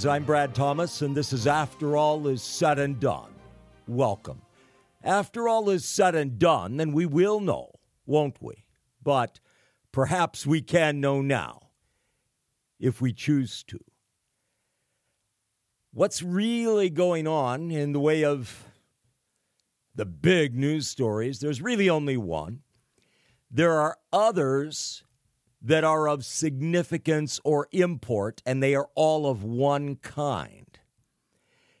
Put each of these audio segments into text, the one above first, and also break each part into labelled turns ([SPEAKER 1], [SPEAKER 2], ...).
[SPEAKER 1] Greetings. I'm Brad Thomas, and this is After All Is Said and Done. Welcome. After all is said and done, then we will know, won't we? But perhaps we can know now, if we choose to. What's really going on in the way of the big news stories? There's really only one. There are others that are of significance or import, and they are all of one kind.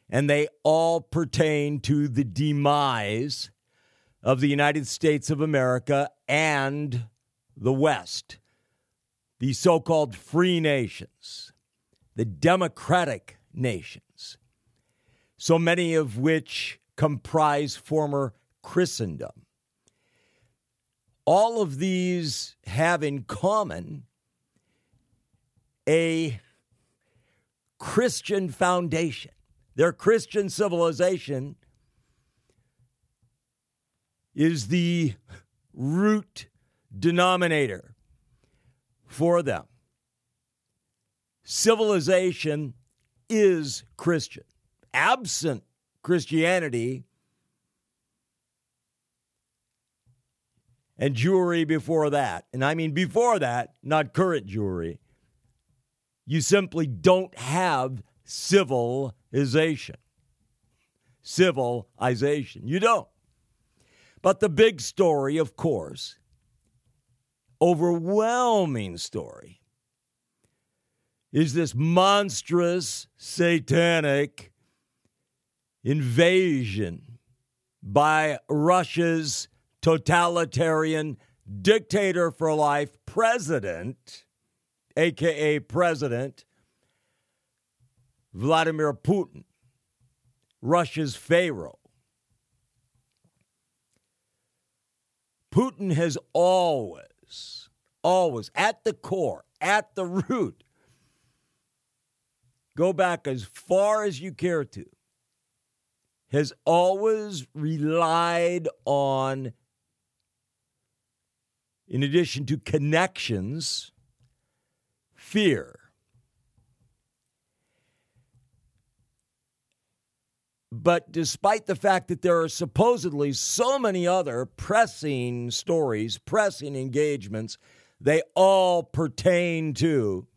[SPEAKER 1] And they all pertain to the demise of the United States of America and the West, the so called free nations, the democratic nations, so many of which comprise former Christendom. All of these have in common a Christian foundation. Their Christian civilization is the root denominator for them. Civilization is Christian. Absent Christianity, and Jewry before that, and I mean before that, not current Jewry, you simply don't have civilization. Civilization. You don't. But the big story, of course, overwhelming story, is this monstrous satanic invasion by Russia's totalitarian dictator for life president, aka President Vladimir Putin, Russia's Pharaoh. Putin has always, always, at the core, at the root, go back as far as you care to, has always relied on in addition to connections, fear. But despite the fact that there are supposedly so many other pressing stories, pressing engagements, they all pertain to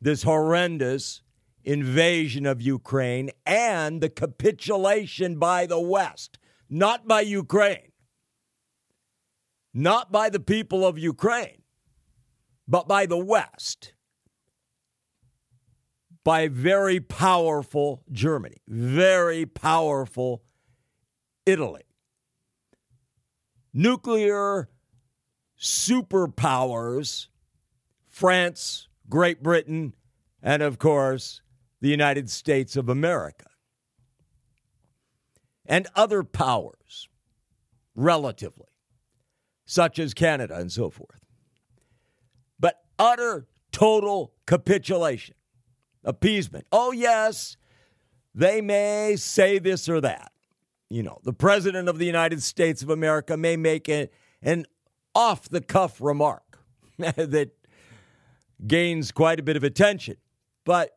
[SPEAKER 1] this horrendous invasion of Ukraine and the capitulation by the West, not by Ukraine not by the people of Ukraine, but by the West, by very powerful Germany, very powerful Italy. Nuclear superpowers, France, Great Britain, and of course, the United States of America. And other powers, relatively such as Canada and so forth. But utter, total capitulation, appeasement. Oh, yes, they may say this or that. You know, the President of the United States of America may make a, an off the cuff remark that gains quite a bit of attention. But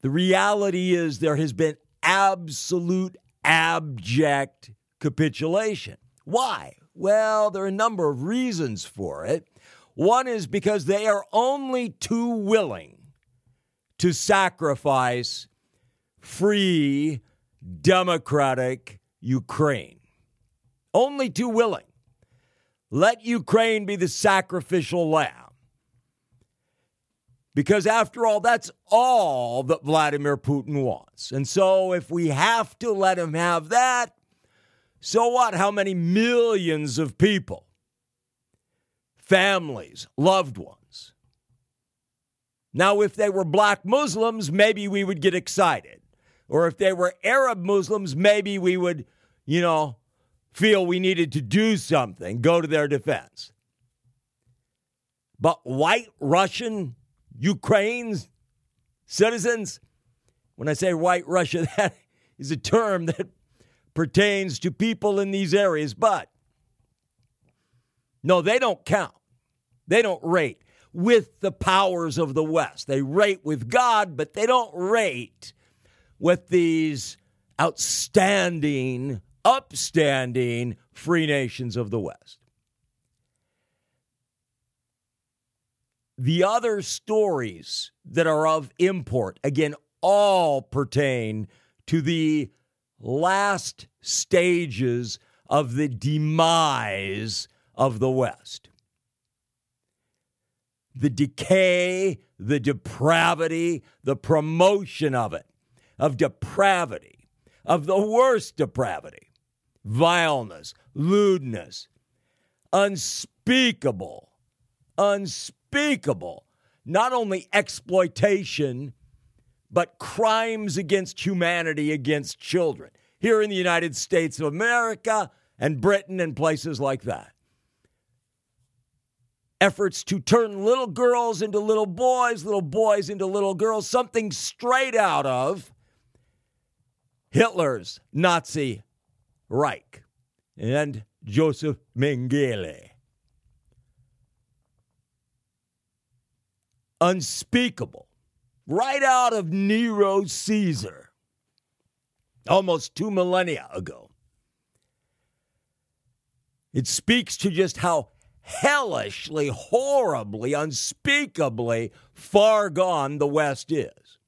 [SPEAKER 1] the reality is there has been absolute, abject capitulation. Why? Well, there are a number of reasons for it. One is because they are only too willing to sacrifice free, democratic Ukraine. Only too willing. Let Ukraine be the sacrificial lamb. Because after all, that's all that Vladimir Putin wants. And so if we have to let him have that, so what? How many millions of people, families, loved ones? Now, if they were black Muslims, maybe we would get excited. Or if they were Arab Muslims, maybe we would, you know, feel we needed to do something, go to their defense. But white Russian, Ukraine's citizens, when I say white Russia, that is a term that pertains to people in these areas, but no, they don't count. They don't rate. with the powers of the West. They rate with God, but they don't rate with these outstanding, upstanding free nations of the West. The other stories that are of import, again, all pertain to the last stages of the demise of the West. The decay, the depravity, the promotion of it, of depravity, of the worst depravity, vileness, lewdness, unspeakable, unspeakable, not only exploitation, but crimes against humanity against children here in the United States of America and Britain and places like that. Efforts to turn little girls into little boys, little boys into little girls, something straight out of Hitler's Nazi Reich and Joseph Mengele. Unspeakable. Right out of Nero Caesar almost two millennia ago. It speaks to just how hellishly, horribly, unspeakably far gone the West is.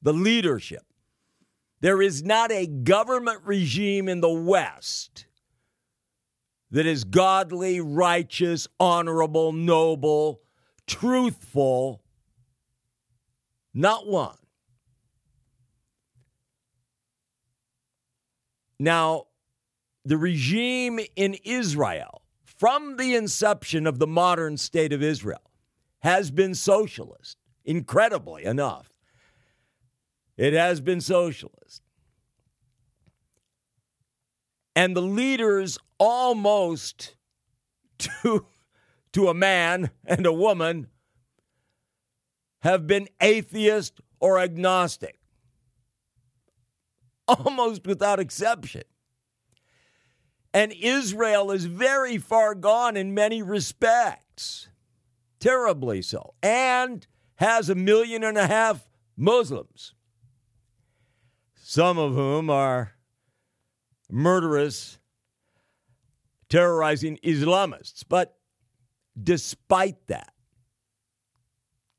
[SPEAKER 1] The leadership. There is not a government regime in the West that is godly, righteous, honorable, noble, truthful. Not one. Now, the regime in Israel, from the inception of the modern state of Israel, has been socialist, incredibly enough. It has been socialist. And the leaders almost to, to a man and a woman have been atheist or agnostic almost without exception. And Israel is very far gone in many respects, terribly so, and has a million and a half Muslims, some of whom are murderous, terrorizing Islamists. But despite that,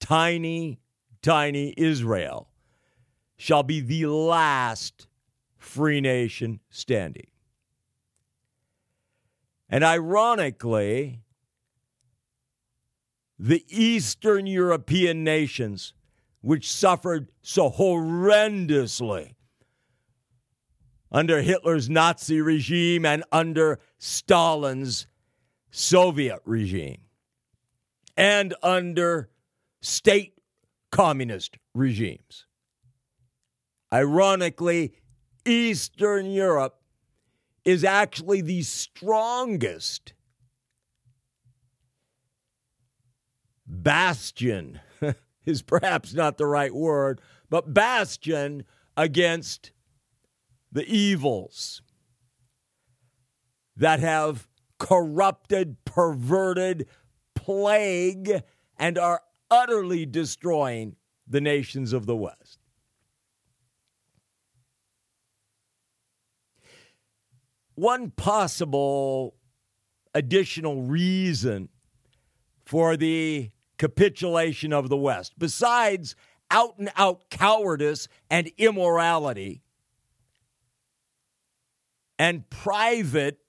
[SPEAKER 1] tiny, tiny Israel shall be the last free nation standing. And ironically, the Eastern European nations, which suffered so horrendously under Hitler's Nazi regime and under Stalin's Soviet regime, and under state communist regimes. Ironically, Eastern Europe is actually the strongest bastion, is perhaps not the right word, but bastion against the evils that have corrupted, perverted, plague, and are utterly destroying the nations of the West. one possible additional reason for the capitulation of the West, besides out and out cowardice and immorality and private,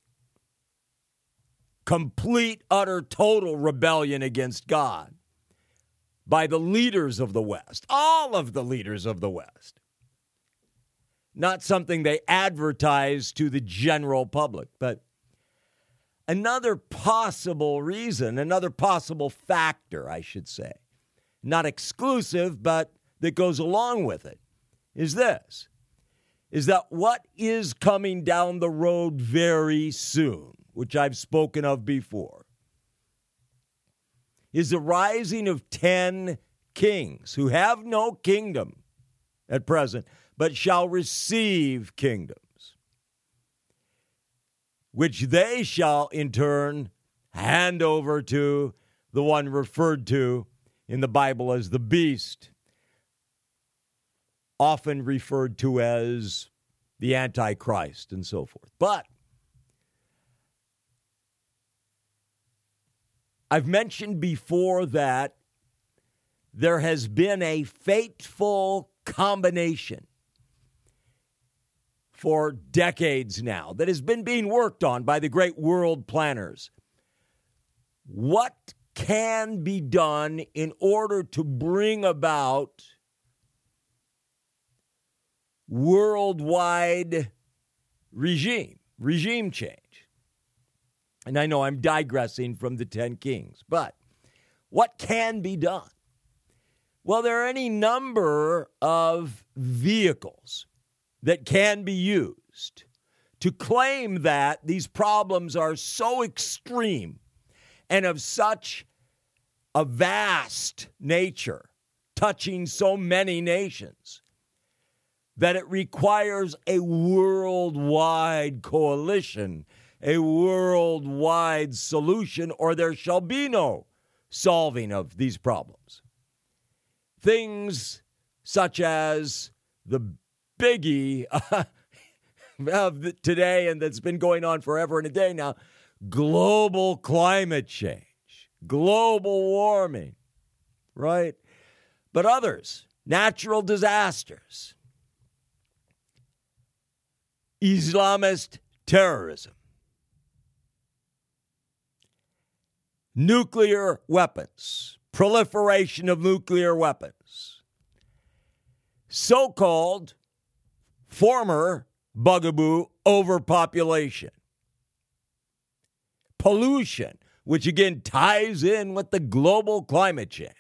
[SPEAKER 1] complete, utter, total rebellion against God by the leaders of the West, all of the leaders of the West not something they advertise to the general public. But another possible reason, another possible factor, I should say, not exclusive, but that goes along with it, is this is that what is coming down the road very soon, which I've spoken of before, is the rising of 10 kings who have no kingdom at present, but shall receive kingdoms, which they shall in turn hand over to the one referred to in the Bible as the beast, often referred to as the Antichrist and so forth. But I've mentioned before that there has been a fateful combination for decades now that has been being worked on by the great world planners. What can be done in order to bring about worldwide regime, regime change? And I know I'm digressing from the 10 kings, but what can be done? Well, there are any number of vehicles that can be used to claim that these problems are so extreme and of such a vast nature, touching so many nations, that it requires a worldwide coalition, a worldwide solution, or there shall be no solving of these problems. Things such as the biggie of today and that's been going on forever and a day now global climate change, global warming, right? But others, natural disasters, Islamist terrorism, nuclear weapons, proliferation of nuclear weapons, so called former bugaboo overpopulation, pollution, which again ties in with the global climate change,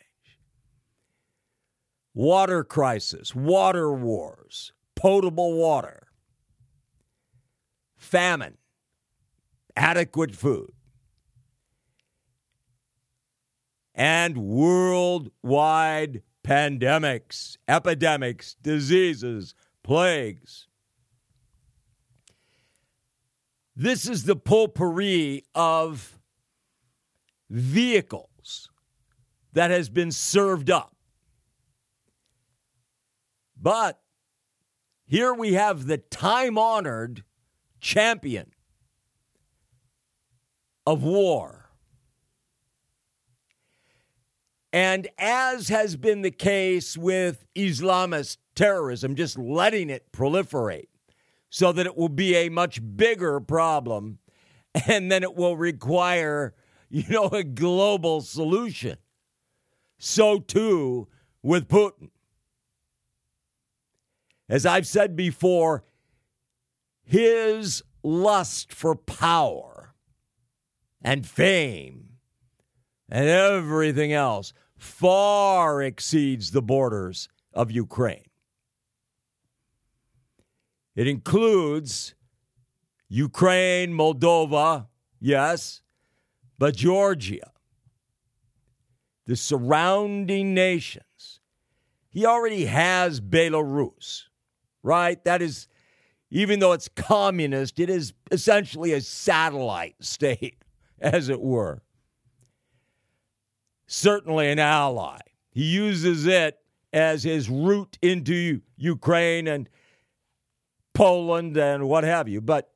[SPEAKER 1] water crisis, water wars, potable water, famine, adequate food, and worldwide pandemics, epidemics, diseases, plagues. This is the potpourri of vehicles that has been served up. But here we have the time honored champion of war. And as has been the case with Islamist terrorism, just letting it proliferate so that it will be a much bigger problem and then it will require, you know, a global solution. So too with Putin. As I've said before, his lust for power and fame and everything else far exceeds the borders of Ukraine. It includes Ukraine, Moldova, yes, but Georgia, the surrounding nations. He already has Belarus, right? That is, even though it's communist, it is essentially a satellite state, as it were. Certainly an ally. He uses it as his route into Ukraine and Poland and what have you. But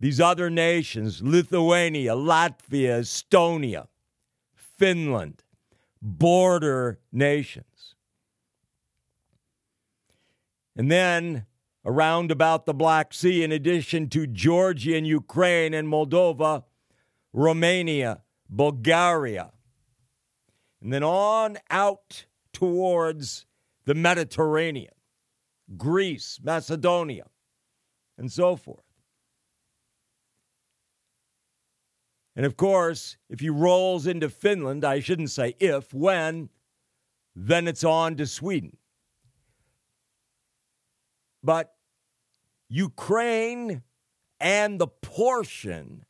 [SPEAKER 1] these other nations, Lithuania, Latvia, Estonia, Finland, border nations. And then around about the Black Sea, in addition to Georgia and Ukraine and Moldova, Romania, Bulgaria, and then on out towards the Mediterranean. Greece, Macedonia, and so forth. And of course, if he rolls into Finland, I shouldn't say if, when, then it's on to Sweden. But Ukraine and the portion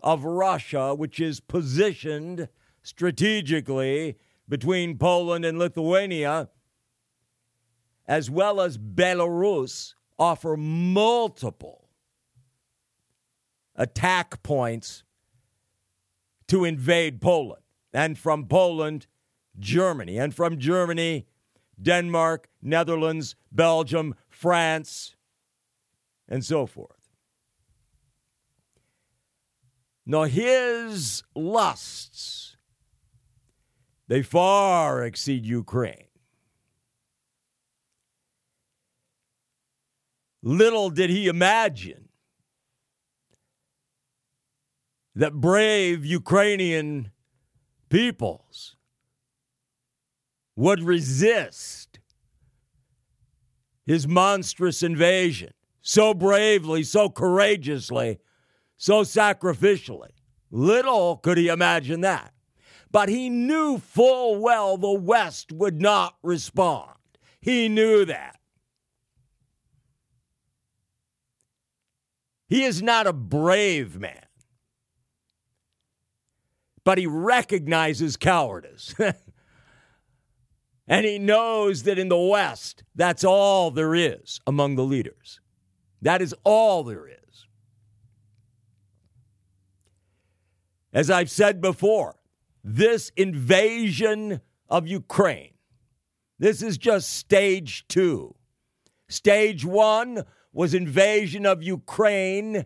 [SPEAKER 1] of Russia which is positioned strategically between Poland and Lithuania as well as Belarus, offer multiple attack points to invade Poland, and from Poland, Germany, and from Germany, Denmark, Netherlands, Belgium, France, and so forth. Now, his lusts, they far exceed Ukraine. Little did he imagine that brave Ukrainian peoples would resist his monstrous invasion so bravely, so courageously, so sacrificially. Little could he imagine that. But he knew full well the West would not respond. He knew that. He is not a brave man, but he recognizes cowardice. and he knows that in the West, that's all there is among the leaders. That is all there is. As I've said before, this invasion of Ukraine, this is just stage two. Stage one was invasion of Ukraine,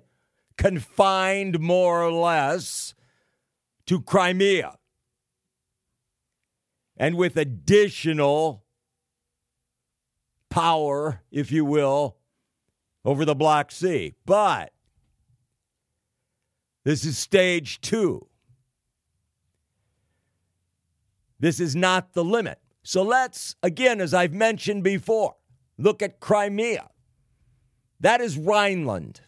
[SPEAKER 1] confined more or less to Crimea, and with additional power, if you will, over the Black Sea. But this is stage two. This is not the limit. So let's, again, as I've mentioned before, look at Crimea. That is Rhineland.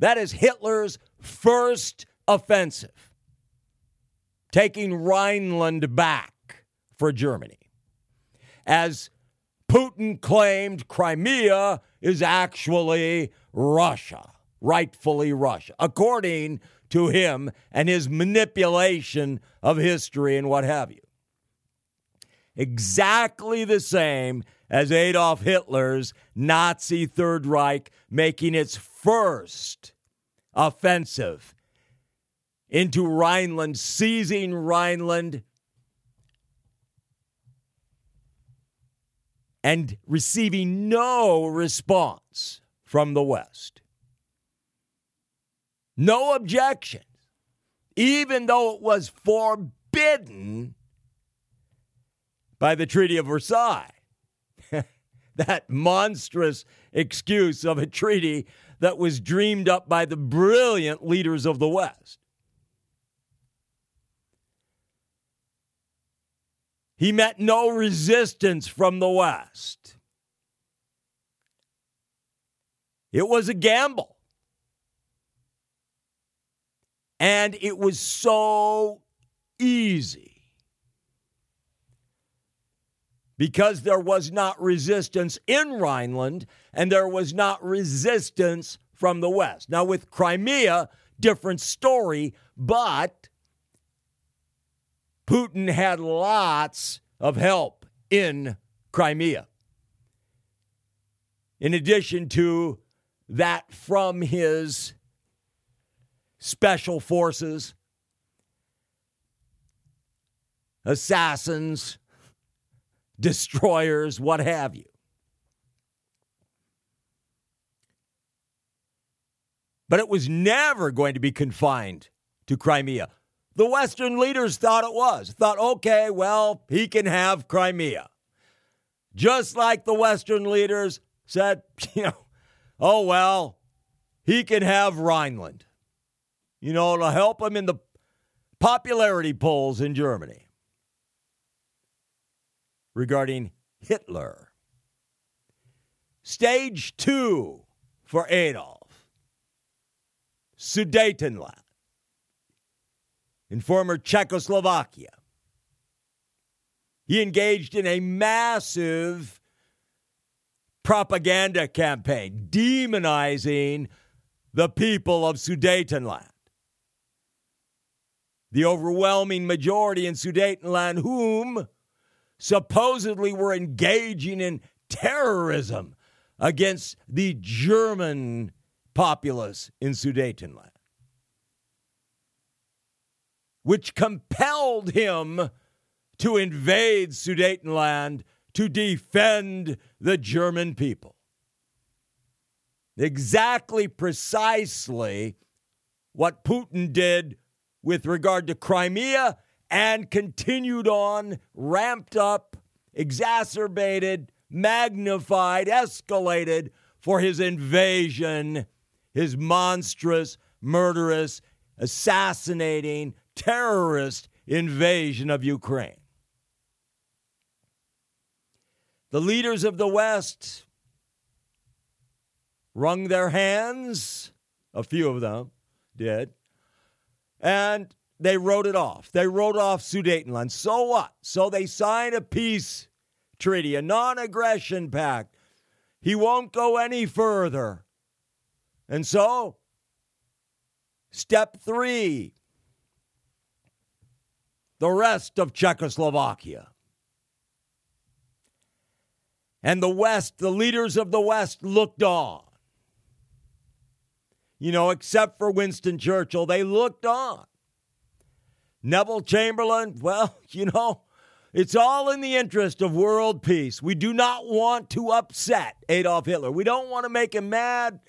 [SPEAKER 1] That is Hitler's first offensive, taking Rhineland back for Germany. As Putin claimed Crimea is actually Russia, rightfully Russia, according to him and his manipulation of history and what have you. Exactly the same as Adolf Hitler's Nazi Third Reich making its first offensive into Rhineland, seizing Rhineland, and receiving no response from the West. No objections, even though it was forbidden by the Treaty of Versailles. that monstrous excuse of a treaty that was dreamed up by the brilliant leaders of the West. He met no resistance from the West. It was a gamble. And it was so easy because there was not resistance in Rhineland and there was not resistance from the West. Now, with Crimea, different story, but Putin had lots of help in Crimea. In addition to that from his special forces, assassins, destroyers, what have you. But it was never going to be confined to Crimea. The Western leaders thought it was. Thought, okay, well, he can have Crimea. Just like the Western leaders said, you know, oh, well, he can have Rhineland. You know, to help him in the popularity polls in Germany regarding Hitler. Stage two for Adolf Sudetenland in former Czechoslovakia. He engaged in a massive propaganda campaign demonizing the people of Sudetenland. The overwhelming majority in Sudetenland, whom supposedly were engaging in terrorism against the German populace in Sudetenland. which compelled him to invade Sudetenland to defend the German people. Exactly, precisely what Putin did with regard to Crimea and continued on, ramped up, exacerbated, magnified, escalated for his invasion, his monstrous, murderous, assassinating, terrorist invasion of Ukraine. The leaders of the West wrung their hands, a few of them did, and they wrote it off. They wrote off Sudetenland. So what? So they signed a peace treaty, a non aggression pact. He won't go any further. And so, step three the rest of Czechoslovakia. And the West, the leaders of the West looked on. You know, except for Winston Churchill, they looked on. Neville Chamberlain, well, you know, it's all in the interest of world peace. We do not want to upset Adolf Hitler. We don't want to make him mad,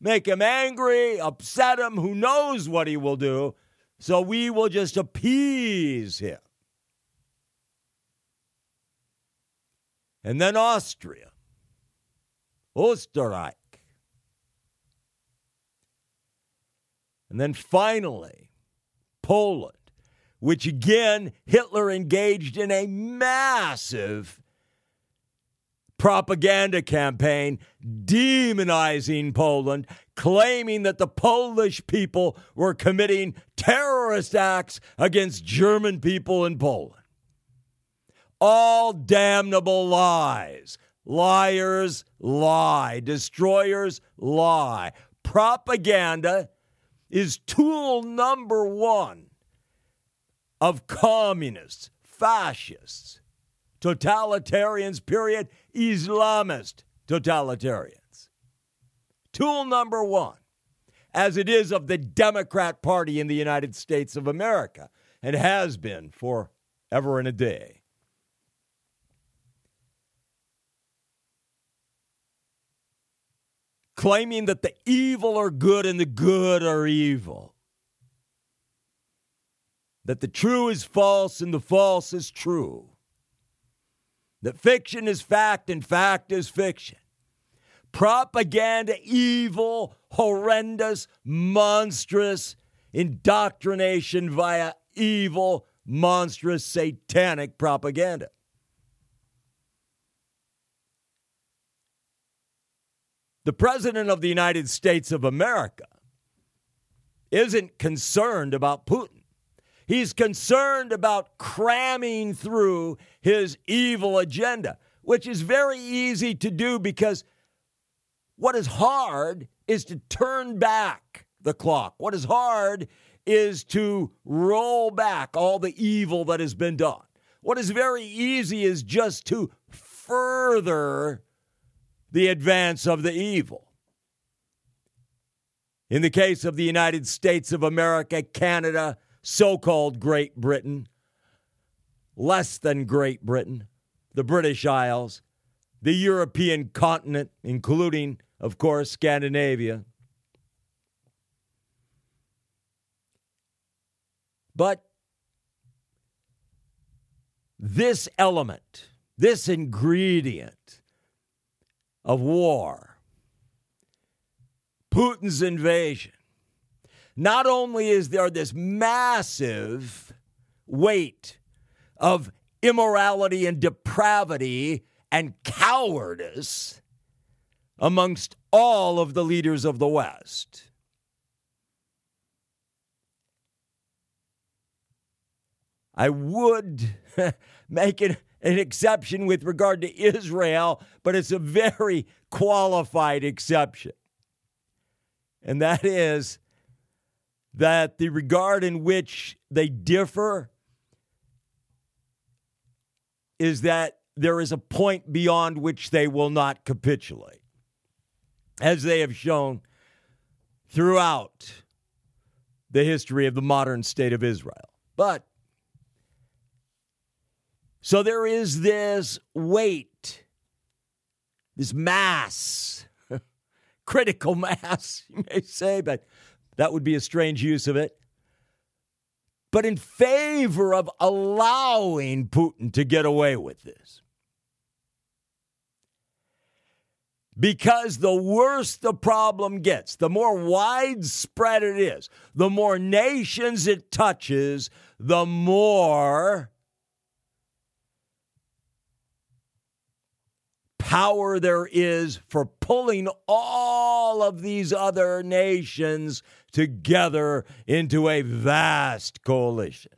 [SPEAKER 1] make him angry, upset him. Who knows what he will do? So we will just appease him. And then Austria, Österreich. And then finally, Poland, which again, Hitler engaged in a massive propaganda campaign demonizing Poland, claiming that the Polish people were committing terrorist acts against German people in Poland. All damnable lies. Liars lie. Destroyers lie. Propaganda is tool number one of communists, fascists, totalitarians, period, Islamist totalitarians. Tool number one, as it is of the Democrat Party in the United States of America, and has been for ever and a day. Claiming that the evil are good and the good are evil. That the true is false and the false is true that fiction is fact and fact is fiction. Propaganda, evil, horrendous, monstrous indoctrination via evil, monstrous, satanic propaganda. The President of the United States of America isn't concerned about Putin. He's concerned about cramming through his evil agenda, which is very easy to do because what is hard is to turn back the clock. What is hard is to roll back all the evil that has been done. What is very easy is just to further the advance of the evil. In the case of the United States of America, Canada, so called Great Britain, less than Great Britain, the British Isles, the European continent, including, of course, Scandinavia. But this element, this ingredient of war, Putin's invasion, not only is there this massive weight of immorality and depravity and cowardice amongst all of the leaders of the West. I would make it an exception with regard to Israel, but it's a very qualified exception. And that is that the regard in which they differ is that there is a point beyond which they will not capitulate, as they have shown throughout the history of the modern state of Israel. But so there is this weight, this mass, critical mass, you may say, but that would be a strange use of it. But in favor of allowing Putin to get away with this. Because the worse the problem gets, the more widespread it is, the more nations it touches, the more power there is for pulling all of these other nations together into a vast coalition.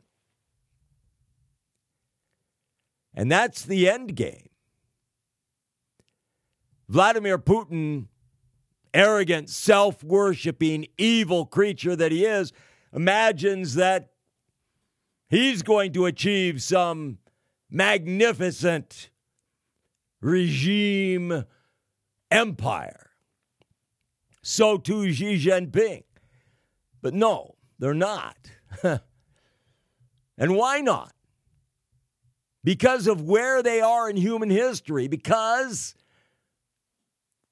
[SPEAKER 1] And that's the end game. Vladimir Putin, arrogant, self worshiping, evil creature that he is, imagines that he's going to achieve some magnificent regime empire. So too Xi Jinping. But no, they're not. and why not? Because of where they are in human history, because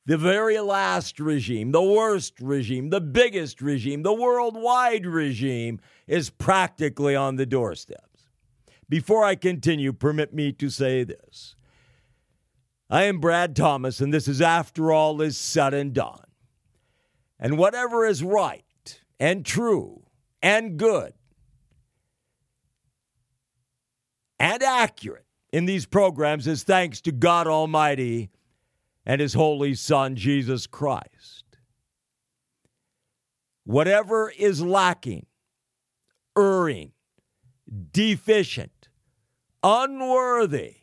[SPEAKER 1] the very last regime, the worst regime, the biggest regime, the worldwide regime is practically on the doorsteps. Before I continue, permit me to say this. I am Brad Thomas, and this is After All Is Said and Done. And whatever is right and true and good and accurate in these programs is thanks to God Almighty and his holy Son, Jesus Christ. Whatever is lacking, erring, deficient, unworthy,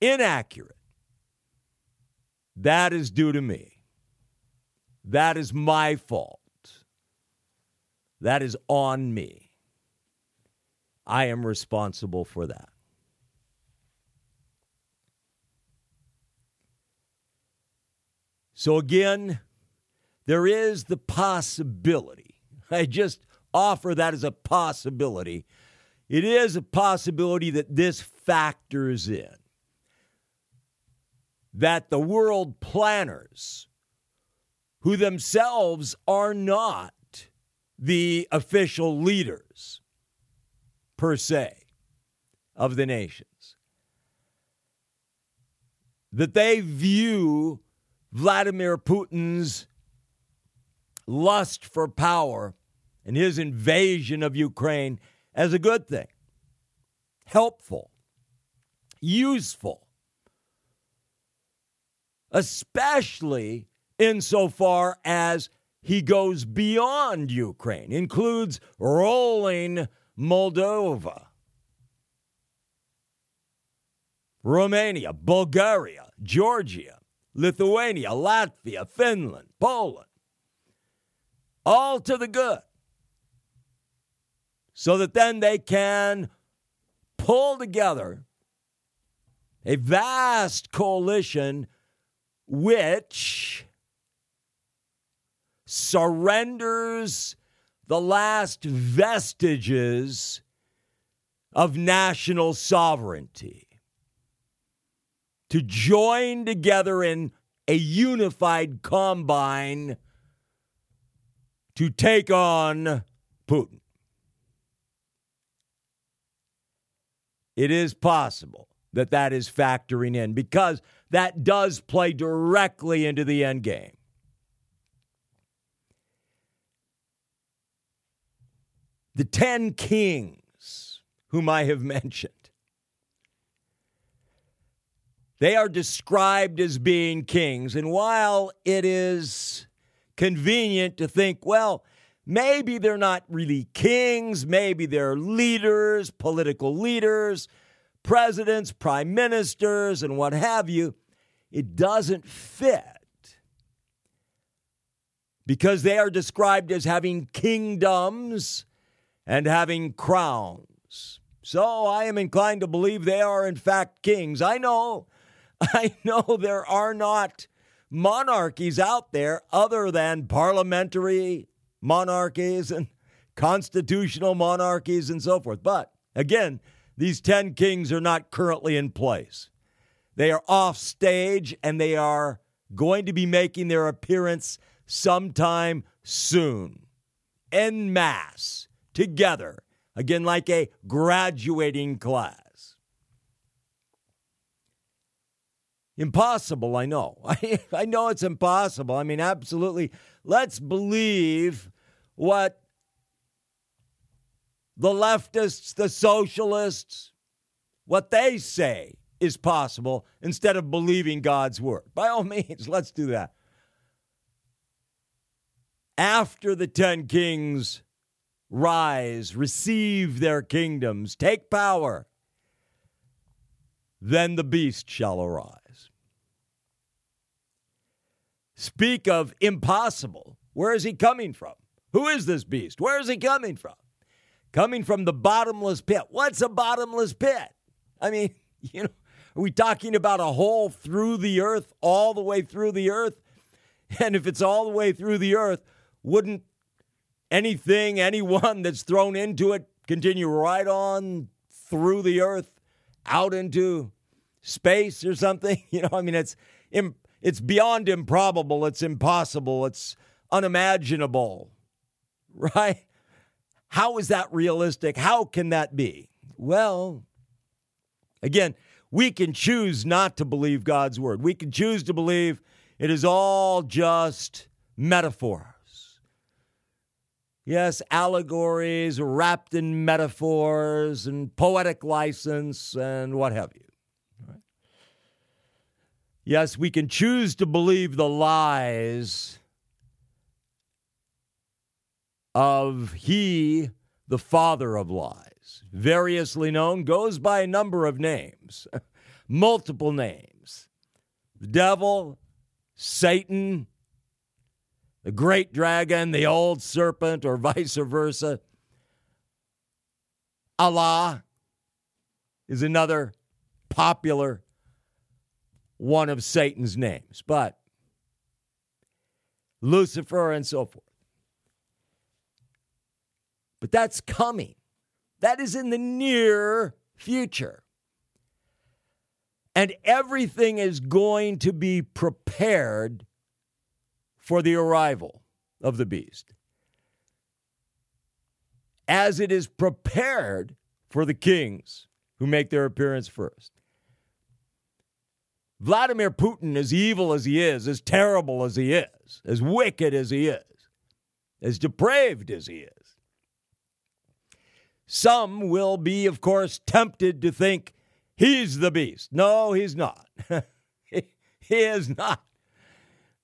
[SPEAKER 1] inaccurate, that is due to me. That is my fault. That is on me. I am responsible for that. So again, there is the possibility. I just offer that as a possibility. It is a possibility that this factors in. That the world planners, who themselves are not the official leaders per se of the nations, that they view Vladimir Putin's lust for power and his invasion of Ukraine as a good thing, helpful, useful, especially insofar as he goes beyond Ukraine, includes rolling Moldova, Romania, Bulgaria, Georgia, Lithuania, Latvia, Finland, Poland, all to the good. So that then they can pull together a vast coalition which surrenders the last vestiges of national sovereignty to join together in a unified combine to take on Putin. It is possible that that is factoring in because that does play directly into the end game. The 10 kings whom I have mentioned they are described as being kings. And while it is convenient to think, well, maybe they're not really kings, maybe they're leaders, political leaders, presidents, prime ministers, and what have you, it doesn't fit because they are described as having kingdoms and having crowns. So I am inclined to believe they are, in fact, kings. I know I know there are not monarchies out there other than parliamentary monarchies and constitutional monarchies and so forth. But again, these 10 kings are not currently in place. They are off stage and they are going to be making their appearance sometime soon, en masse, together, again, like a graduating class. Impossible, I know. I, I know it's impossible. I mean, absolutely. Let's believe what the leftists, the socialists, what they say is possible instead of believing God's word. By all means, let's do that. After the 10 kings rise, receive their kingdoms, take power, then the beast shall arise. Speak of impossible. Where is he coming from? Who is this beast? Where is he coming from? Coming from the bottomless pit. What's a bottomless pit? I mean, you know, are we talking about a hole through the earth, all the way through the earth? And if it's all the way through the earth, wouldn't anything, anyone that's thrown into it continue right on through the earth out into space or something? You know, I mean, it's it's beyond improbable. It's impossible. It's unimaginable, right? How is that realistic? How can that be? Well, again, we can choose not to believe God's word. We can choose to believe it is all just metaphors. Yes, allegories wrapped in metaphors and poetic license and what have you. Yes, we can choose to believe the lies of he, the father of lies, variously known, goes by a number of names, multiple names. The devil, Satan, the great dragon, the old serpent, or vice versa. Allah is another popular one of Satan's names, but Lucifer and so forth. But that's coming. That is in the near future. And everything is going to be prepared for the arrival of the beast. As it is prepared for the kings who make their appearance first. Vladimir Putin, as evil as he is, as terrible as he is, as wicked as he is, as depraved as he is, some will be, of course, tempted to think he's the beast. No, he's not. he, is not.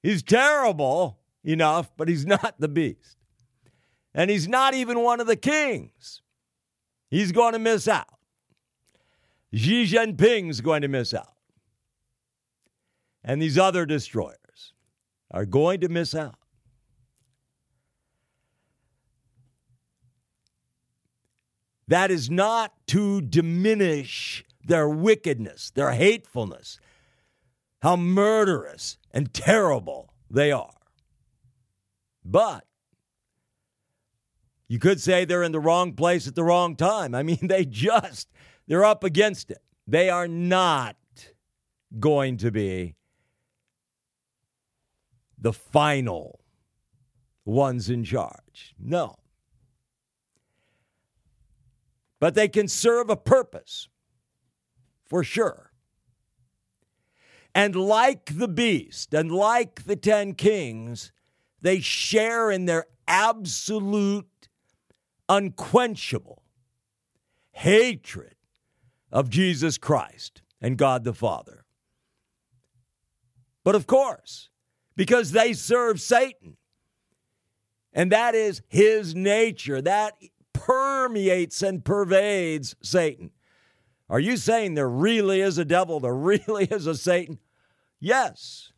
[SPEAKER 1] He's terrible enough, but he's not the beast. And he's not even one of the kings. He's going to miss out. Xi Jinping's going to miss out. And these other destroyers are going to miss out. That is not to diminish their wickedness, their hatefulness, how murderous and terrible they are. But you could say they're in the wrong place at the wrong time. I mean, they just, they're up against it. They are not going to be the final ones in charge. No but they can serve a purpose for sure. And like the beast and like the ten kings, they share in their absolute, unquenchable hatred of Jesus Christ and God the Father. But of course, because they serve Satan, and that is his nature, that permeates and pervades Satan. Are you saying there really is a devil? There really is a Satan? Yes.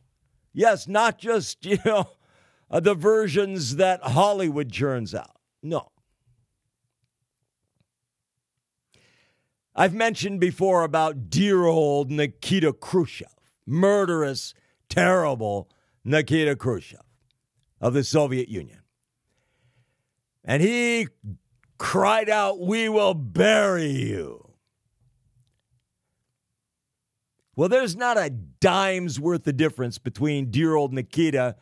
[SPEAKER 1] Yes, not just, you know, uh, the versions that Hollywood churns out. No. I've mentioned before about dear old Nikita Khrushchev, murderous, terrible Nikita Khrushchev of the Soviet Union. And he cried out, We will bury you. Well, there's not a dime's worth of difference between dear old Nikita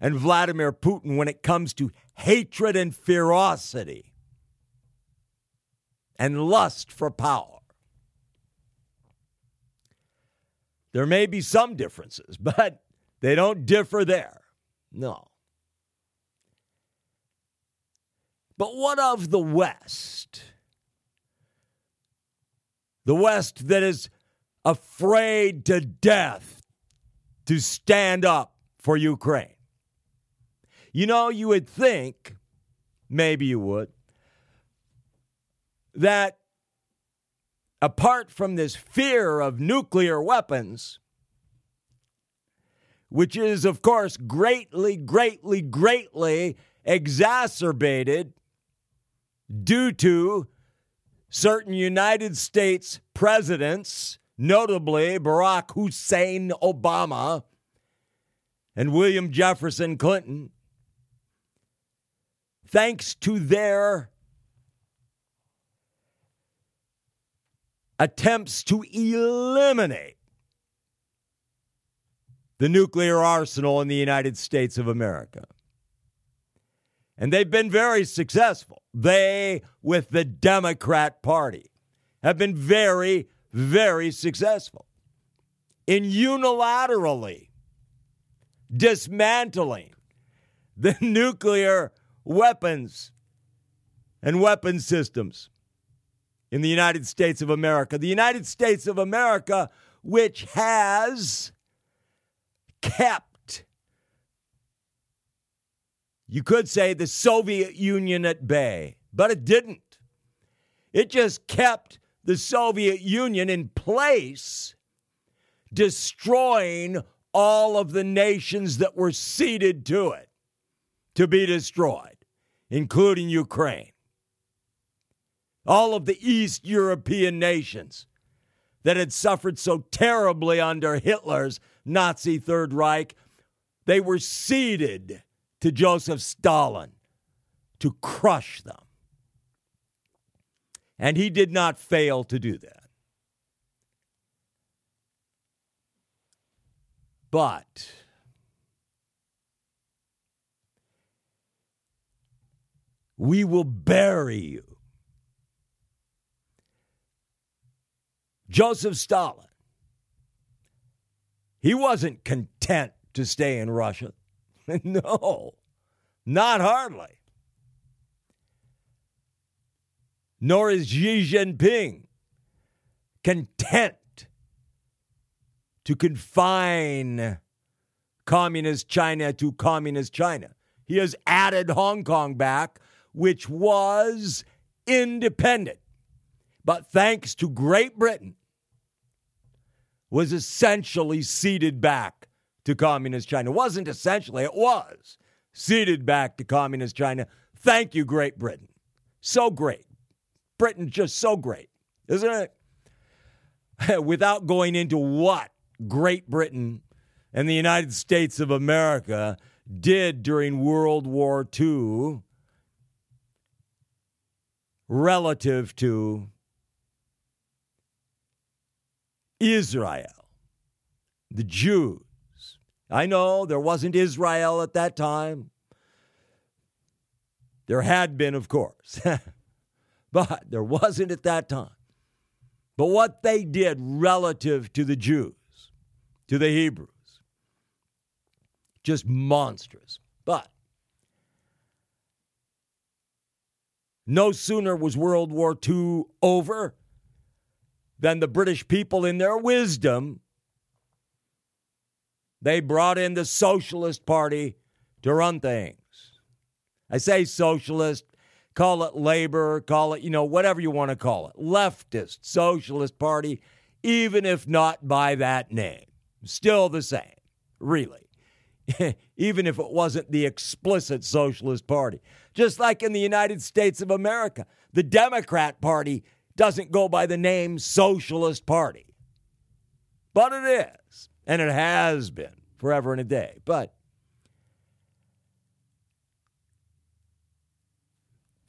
[SPEAKER 1] and Vladimir Putin when it comes to hatred and ferocity and lust for power. There may be some differences, but they don't differ there. No. But what of the West? The West that is afraid to death to stand up for Ukraine. You know, you would think, maybe you would, that apart from this fear of nuclear weapons, which is, of course, greatly, greatly, greatly exacerbated due to certain United States presidents, notably Barack Hussein Obama and William Jefferson Clinton, thanks to their attempts to eliminate the nuclear arsenal in the United States of America. And they've been very successful. They, with the Democrat Party, have been very, very successful in unilaterally dismantling the nuclear weapons and weapon systems in the United States of America. The United States of America, which has kept you could say the Soviet Union at bay, but it didn't. It just kept the Soviet Union in place, destroying all of the nations that were ceded to it to be destroyed, including Ukraine. All of the East European nations that had suffered so terribly under Hitler's Nazi Third Reich, they were ceded to Joseph Stalin to crush them. And he did not fail to do that. But we will bury you. Joseph Stalin, he wasn't content to stay in Russia. no, not hardly. Nor is Xi Jinping content to confine communist China to communist China. He has added Hong Kong back, which was independent, but thanks to Great Britain, was essentially ceded back to communist China. It wasn't essentially, it was ceded back to communist China. Thank you, Great Britain. So great. Britain's just so great, isn't it? Without going into what Great Britain and the United States of America did during World War II relative to Israel, the Jews I know there wasn't Israel at that time. There had been, of course, but there wasn't at that time. But what they did relative to the Jews, to the Hebrews, just monstrous. But no sooner was World War II over than the British people, in their wisdom, they brought in the Socialist Party to run things. I say socialist, call it labor, call it, you know, whatever you want to call it. Leftist, Socialist Party, even if not by that name. Still the same, really. even if it wasn't the explicit Socialist Party. Just like in the United States of America, the Democrat Party doesn't go by the name Socialist Party. But it is and it has been forever and a day. But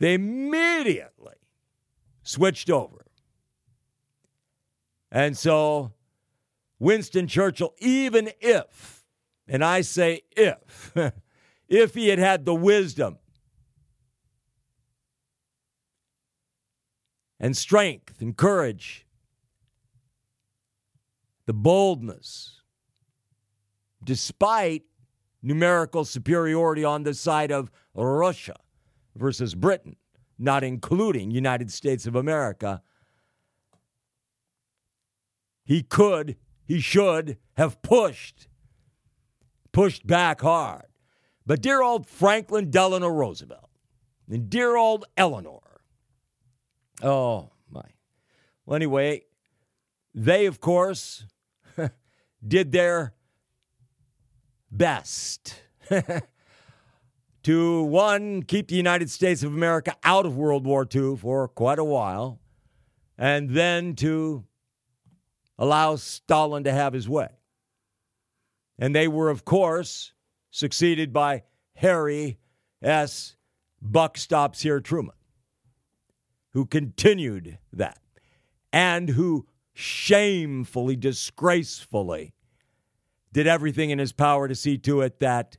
[SPEAKER 1] They immediately switched over. And so, Winston Churchill, even if, and I say if, if he had had the wisdom and strength and courage, the boldness, despite numerical superiority on the side of Russia versus Britain, not including United States of America, he could, he should have pushed, pushed back hard. But dear old Franklin Delano Roosevelt and dear old Eleanor, oh my. Well, anyway, they, of course, did their best to one, keep the United States of America out of World War II for quite a while, and then to allow Stalin to have his way. And they were, of course, succeeded by Harry S. Buck Stops Here Truman, who continued that and who shamefully, disgracefully did everything in his power to see to it that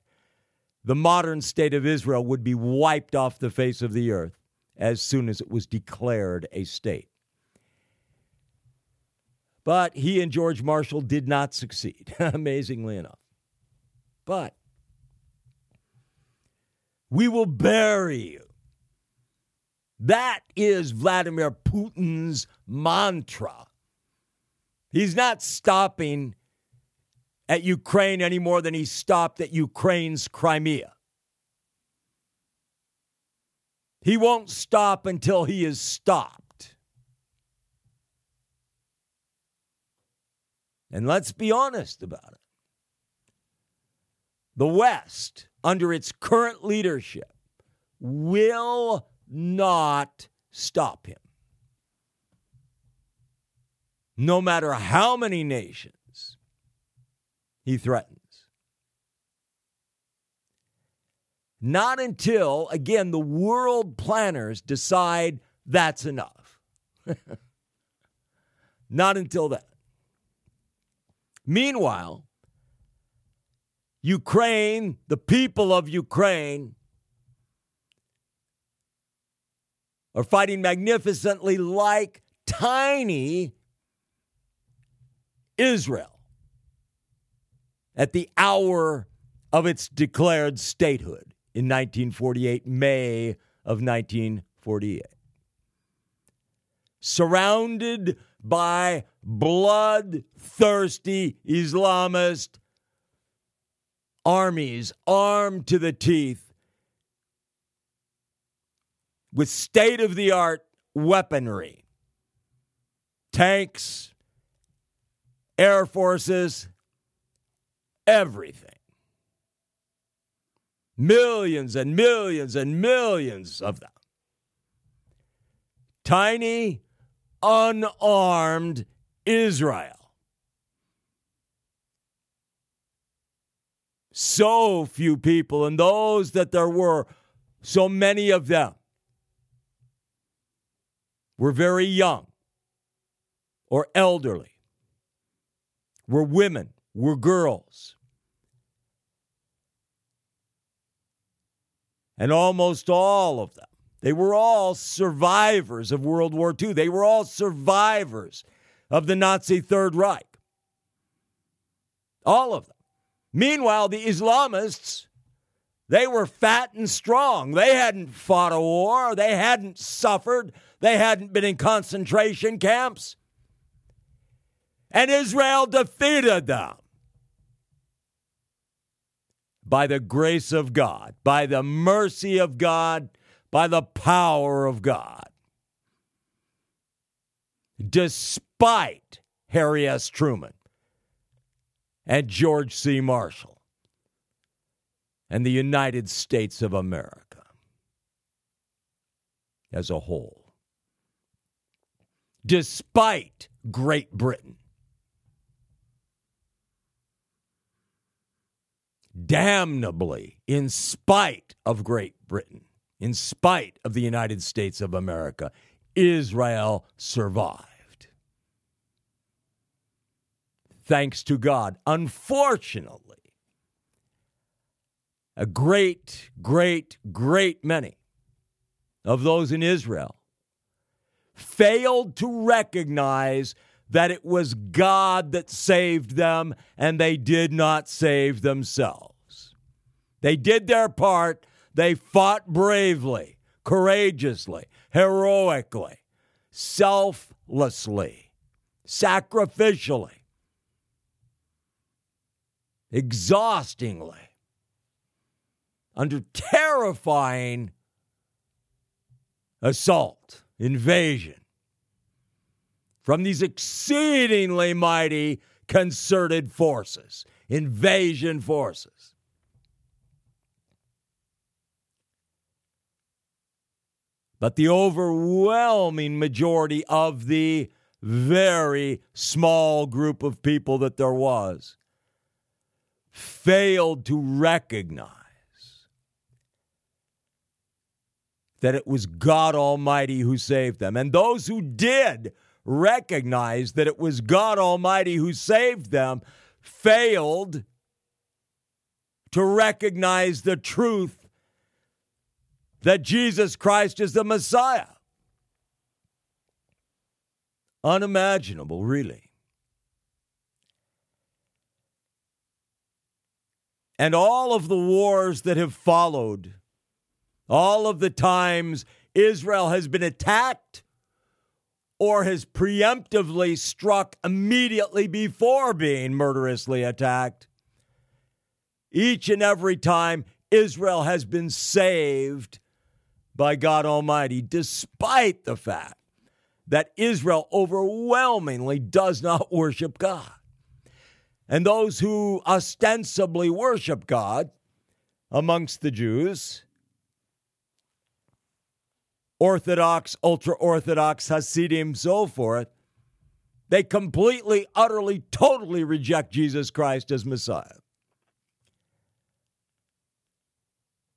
[SPEAKER 1] the modern state of Israel would be wiped off the face of the earth as soon as it was declared a state. But he and George Marshall did not succeed, amazingly enough. But we will bury you. That is Vladimir Putin's mantra. He's not stopping at Ukraine any more than he stopped at Ukraine's Crimea. He won't stop until he is stopped. And let's be honest about it. The West, under its current leadership, will not stop him. No matter how many nations he threatens. Not until, again, the world planners decide that's enough. Not until then. Meanwhile, Ukraine, the people of Ukraine, are fighting magnificently like tiny Israel at the hour of its declared statehood in 1948, May of 1948. Surrounded by bloodthirsty Islamist armies armed to the teeth with state of the art weaponry, tanks, air forces, everything. Millions and millions and millions of them. Tiny, unarmed Israel. So few people, and those that there were, so many of them, were very young or elderly, were women, were girls. And almost all of them, they were all survivors of World War II. They were all survivors of the Nazi Third Reich. All of them. Meanwhile, the Islamists, they were fat and strong. They hadn't fought a war, they hadn't suffered, they hadn't been in concentration camps. And Israel defeated them by the grace of God, by the mercy of God, by the power of God. Despite Harry S. Truman and George C. Marshall and the United States of America as a whole. Despite Great Britain damnably in spite of Great Britain in spite of the United States of America, Israel survived. Thanks to God. Unfortunately, a great, great, great many of those in Israel failed to recognize that it was God that saved them and they did not save themselves. They did their part, they fought bravely, courageously, heroically, selflessly, sacrificially, exhaustingly, under terrifying assault, invasion from these exceedingly mighty concerted forces, invasion forces. But the overwhelming majority of the very small group of people that there was failed to recognize that it was God Almighty who saved them. And those who did recognize that it was God Almighty who saved them failed to recognize the truth that Jesus Christ is the Messiah. Unimaginable, really. And all of the wars that have followed all of the times Israel has been attacked or has preemptively struck immediately before being murderously attacked, each and every time Israel has been saved by God Almighty, despite the fact that Israel overwhelmingly does not worship God. And those who ostensibly worship God amongst the Jews Orthodox, ultra Orthodox, Hasidim, so forth, they completely, utterly, totally reject Jesus Christ as Messiah.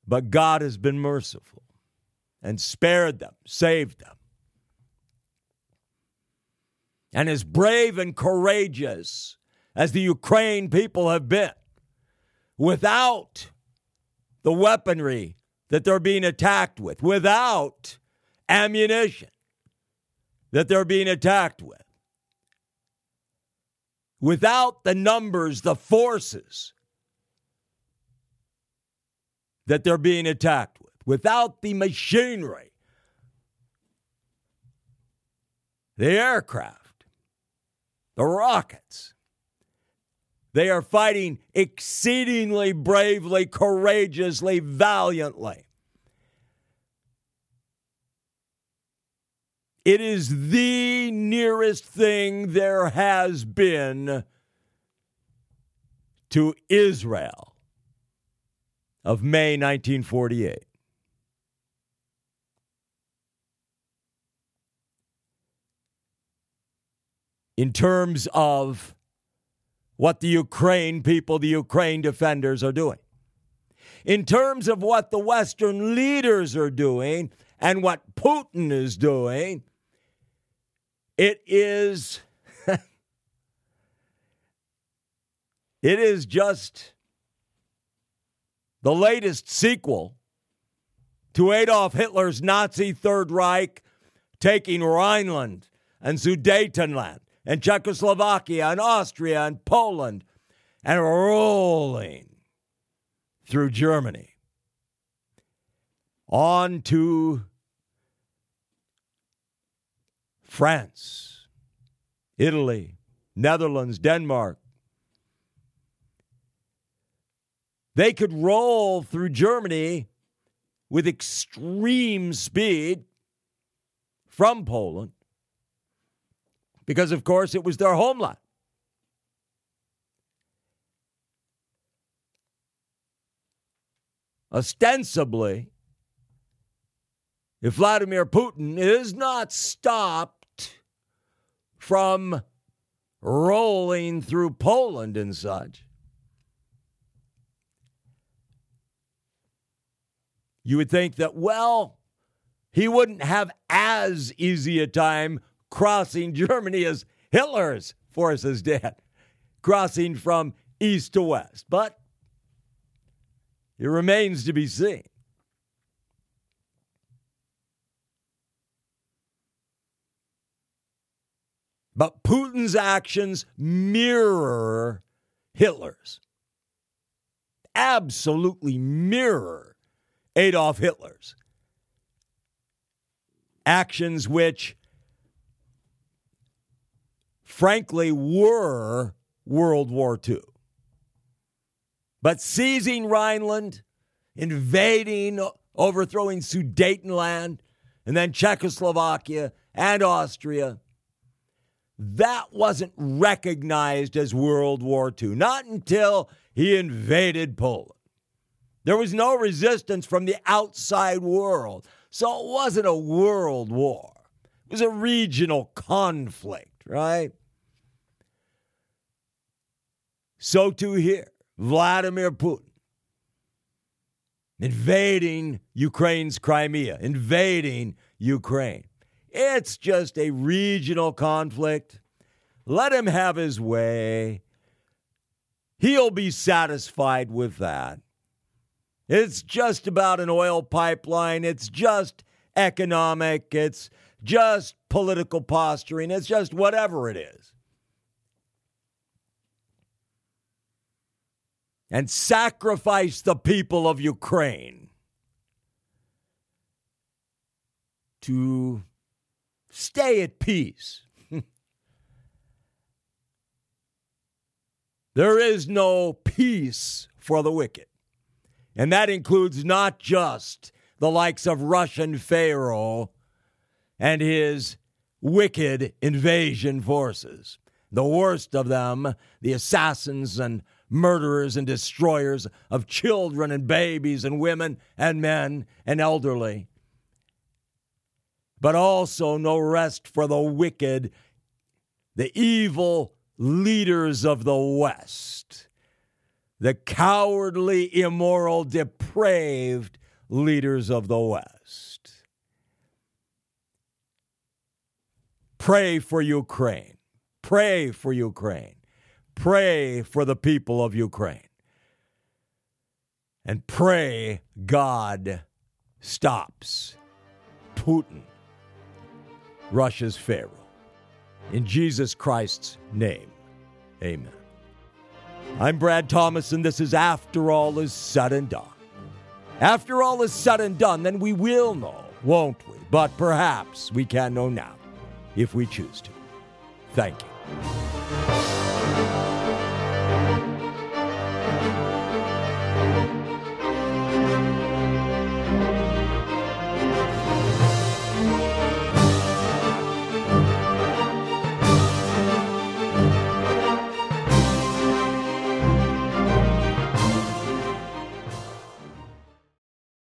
[SPEAKER 1] But God has been merciful and spared them, saved them. And as brave and courageous as the Ukraine people have been, without the weaponry that they're being attacked with, without ammunition that they're being attacked with. Without the numbers, the forces that they're being attacked with, without the machinery, the aircraft, the rockets, they are fighting exceedingly bravely, courageously, valiantly. It is the nearest thing there has been to Israel of May 1948. In terms of what the Ukraine people, the Ukraine defenders are doing. In terms of what the Western leaders are doing and what Putin is doing, it is it is just the latest sequel to Adolf Hitler's Nazi Third Reich taking Rhineland and Sudetenland and Czechoslovakia and Austria and Poland and rolling through Germany. On to France, Italy, Netherlands, Denmark. They could roll through Germany with extreme speed from Poland because, of course, it was their homeland. Ostensibly, if Vladimir Putin is not stopped from rolling through Poland and such. you would think that, well, he wouldn't have as easy a time crossing Germany as Hitler's forces did, crossing from east to west. But it remains to be seen. But Putin's actions mirror Hitler's. Absolutely mirror Adolf Hitler's. Actions which, frankly, were World War II. But seizing Rhineland, invading, overthrowing Sudetenland, and then Czechoslovakia and Austria, that wasn't recognized as World War II, not until he invaded Poland. There was no resistance from the outside world, so it wasn't a world war. It was a regional conflict, right? So too here, Vladimir Putin invading Ukraine's Crimea, invading Ukraine. It's just a regional conflict. Let him have his way. He'll be satisfied with that. It's just about an oil pipeline. It's just economic. It's just political posturing. It's just whatever it is. And sacrifice the people of Ukraine to Stay at peace. there is no peace for the wicked. And that includes not just the likes of Russian Pharaoh and his wicked invasion forces. The worst of them, the assassins and murderers and destroyers of children and babies and women and men and elderly but also no rest for the wicked, the evil leaders of the West, the cowardly, immoral, depraved leaders of the West. Pray for Ukraine. Pray for Ukraine. Pray for the people of Ukraine. And pray God stops Putin Russia's Pharaoh. In Jesus Christ's name, amen. I'm Brad Thomas, and this is After All Is Said and Done. After all is said and done, then we will know, won't we? But perhaps we can know now, if we choose to. Thank you.